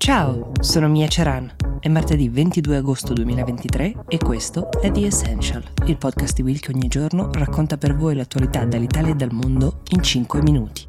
Ciao, sono Mia Ceran. È martedì 22 agosto 2023 e questo è The Essential, il podcast di Will che ogni giorno racconta per voi l'attualità dall'Italia e dal mondo in 5 minuti.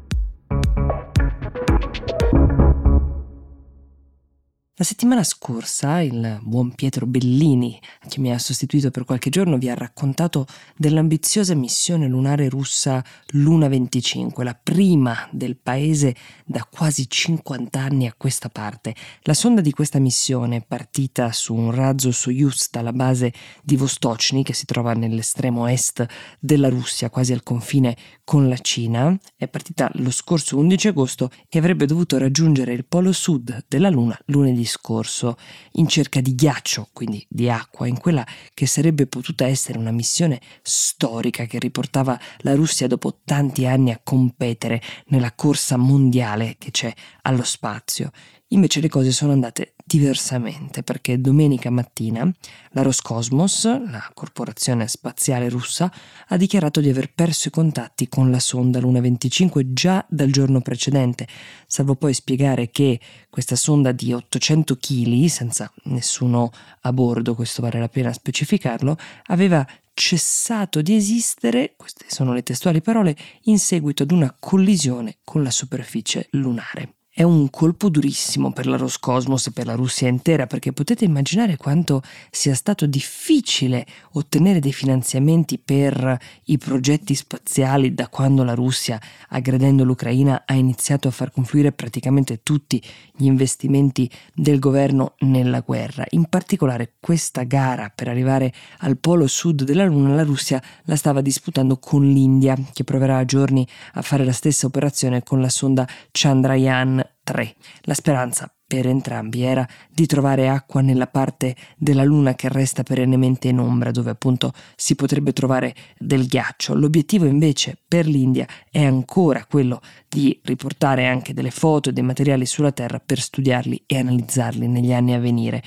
La settimana scorsa il buon Pietro Bellini, che mi ha sostituito per qualche giorno, vi ha raccontato dell'ambiziosa missione lunare russa Luna 25, la prima del paese da quasi 50 anni a questa parte. La sonda di questa missione, partita su un razzo Soyuz dalla base di Vostochny, che si trova nell'estremo est della Russia, quasi al confine con la Cina, è partita lo scorso 11 agosto e avrebbe dovuto raggiungere il polo sud della Luna lunedì scorso in cerca di ghiaccio, quindi di acqua, in quella che sarebbe potuta essere una missione storica che riportava la Russia dopo tanti anni a competere nella corsa mondiale che c'è allo spazio. Invece le cose sono andate diversamente perché domenica mattina la Roscosmos, la corporazione spaziale russa, ha dichiarato di aver perso i contatti con la sonda Luna 25 già dal giorno precedente, salvo poi spiegare che questa sonda di 800 kg, senza nessuno a bordo, questo vale la pena specificarlo, aveva cessato di esistere, queste sono le testuali parole, in seguito ad una collisione con la superficie lunare. È un colpo durissimo per la Roscosmos e per la Russia intera perché potete immaginare quanto sia stato difficile ottenere dei finanziamenti per i progetti spaziali da quando la Russia, aggredendo l'Ucraina, ha iniziato a far confluire praticamente tutti gli investimenti del governo nella guerra. In particolare questa gara per arrivare al polo sud della Luna la Russia la stava disputando con l'India che proverà a giorni a fare la stessa operazione con la sonda Chandrayaan 3. La speranza per entrambi era di trovare acqua nella parte della Luna che resta perennemente in ombra, dove appunto si potrebbe trovare del ghiaccio. L'obiettivo invece per l'India è ancora quello di riportare anche delle foto e dei materiali sulla Terra per studiarli e analizzarli negli anni a venire.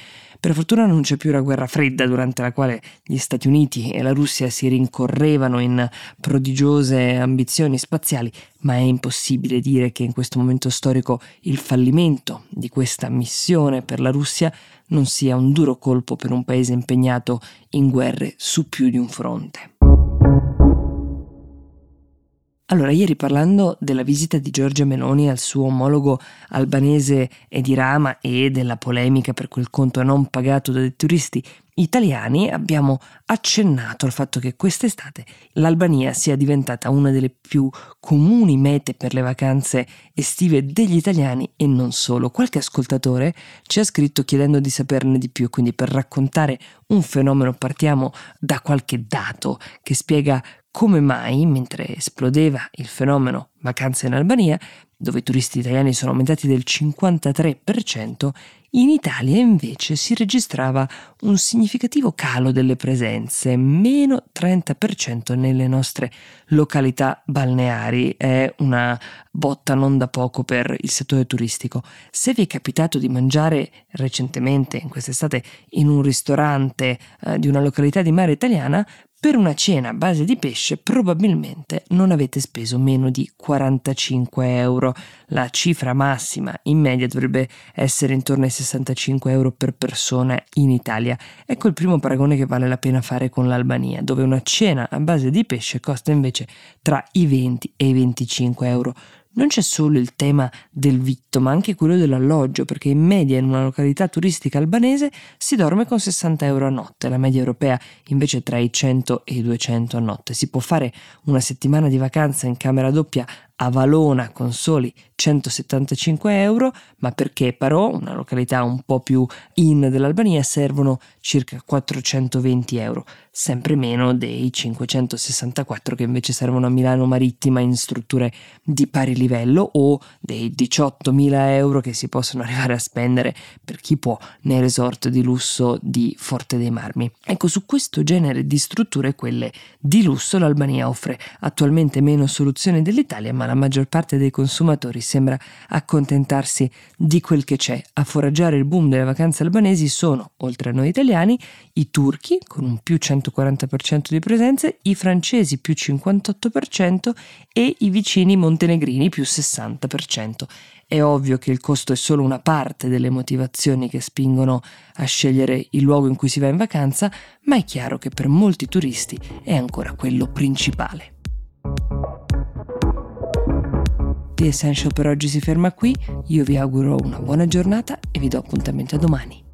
Per fortuna non c'è più la guerra fredda durante la quale gli Stati Uniti e la Russia si rincorrevano in prodigiose ambizioni spaziali, ma è impossibile dire che in questo momento storico il fallimento di questa missione per la Russia non sia un duro colpo per un paese impegnato in guerre su più di un fronte. Allora, ieri parlando della visita di Giorgia Meloni al suo omologo albanese Edi Rama e della polemica per quel conto non pagato dai turisti italiani, abbiamo accennato al fatto che quest'estate l'Albania sia diventata una delle più comuni mete per le vacanze estive degli italiani e non solo. Qualche ascoltatore ci ha scritto chiedendo di saperne di più, quindi per raccontare un fenomeno partiamo da qualche dato che spiega come mai, mentre esplodeva il fenomeno vacanze in Albania, dove i turisti italiani sono aumentati del 53%, in Italia invece si registrava un significativo calo delle presenze, meno 30% nelle nostre località balneari. È una botta non da poco per il settore turistico. Se vi è capitato di mangiare recentemente, in quest'estate, in un ristorante eh, di una località di mare italiana, per una cena a base di pesce probabilmente non avete speso meno di 45 euro. La cifra massima in media dovrebbe essere intorno ai 65 euro per persona in Italia. Ecco il primo paragone che vale la pena fare con l'Albania, dove una cena a base di pesce costa invece tra i 20 e i 25 euro non c'è solo il tema del vitto, ma anche quello dell'alloggio, perché in media in una località turistica albanese si dorme con 60 euro a notte, la media europea invece tra i 100 e i 200 a notte. Si può fare una settimana di vacanza in camera doppia a Valona con soli 175 euro, ma perché Parò, una località un po' più in dell'Albania, servono circa 420 euro, sempre meno dei 564 che invece servono a Milano Marittima in strutture di pari livello o dei 18.000 euro che si possono arrivare a spendere per chi può nei resort di lusso di Forte dei Marmi. Ecco, su questo genere di strutture, quelle di lusso, l'Albania offre attualmente meno soluzioni dell'Italia, ma la maggior parte dei consumatori sembra accontentarsi di quel che c'è. A foraggiare il boom delle vacanze albanesi sono, oltre a noi italiani, i turchi con un più 140% di presenze, i francesi più 58% e i vicini montenegrini più 60%. È ovvio che il costo è solo una parte delle motivazioni che spingono a scegliere il luogo in cui si va in vacanza, ma è chiaro che per molti turisti è ancora quello principale. The Essential per oggi si ferma qui, io vi auguro una buona giornata e vi do appuntamento a domani.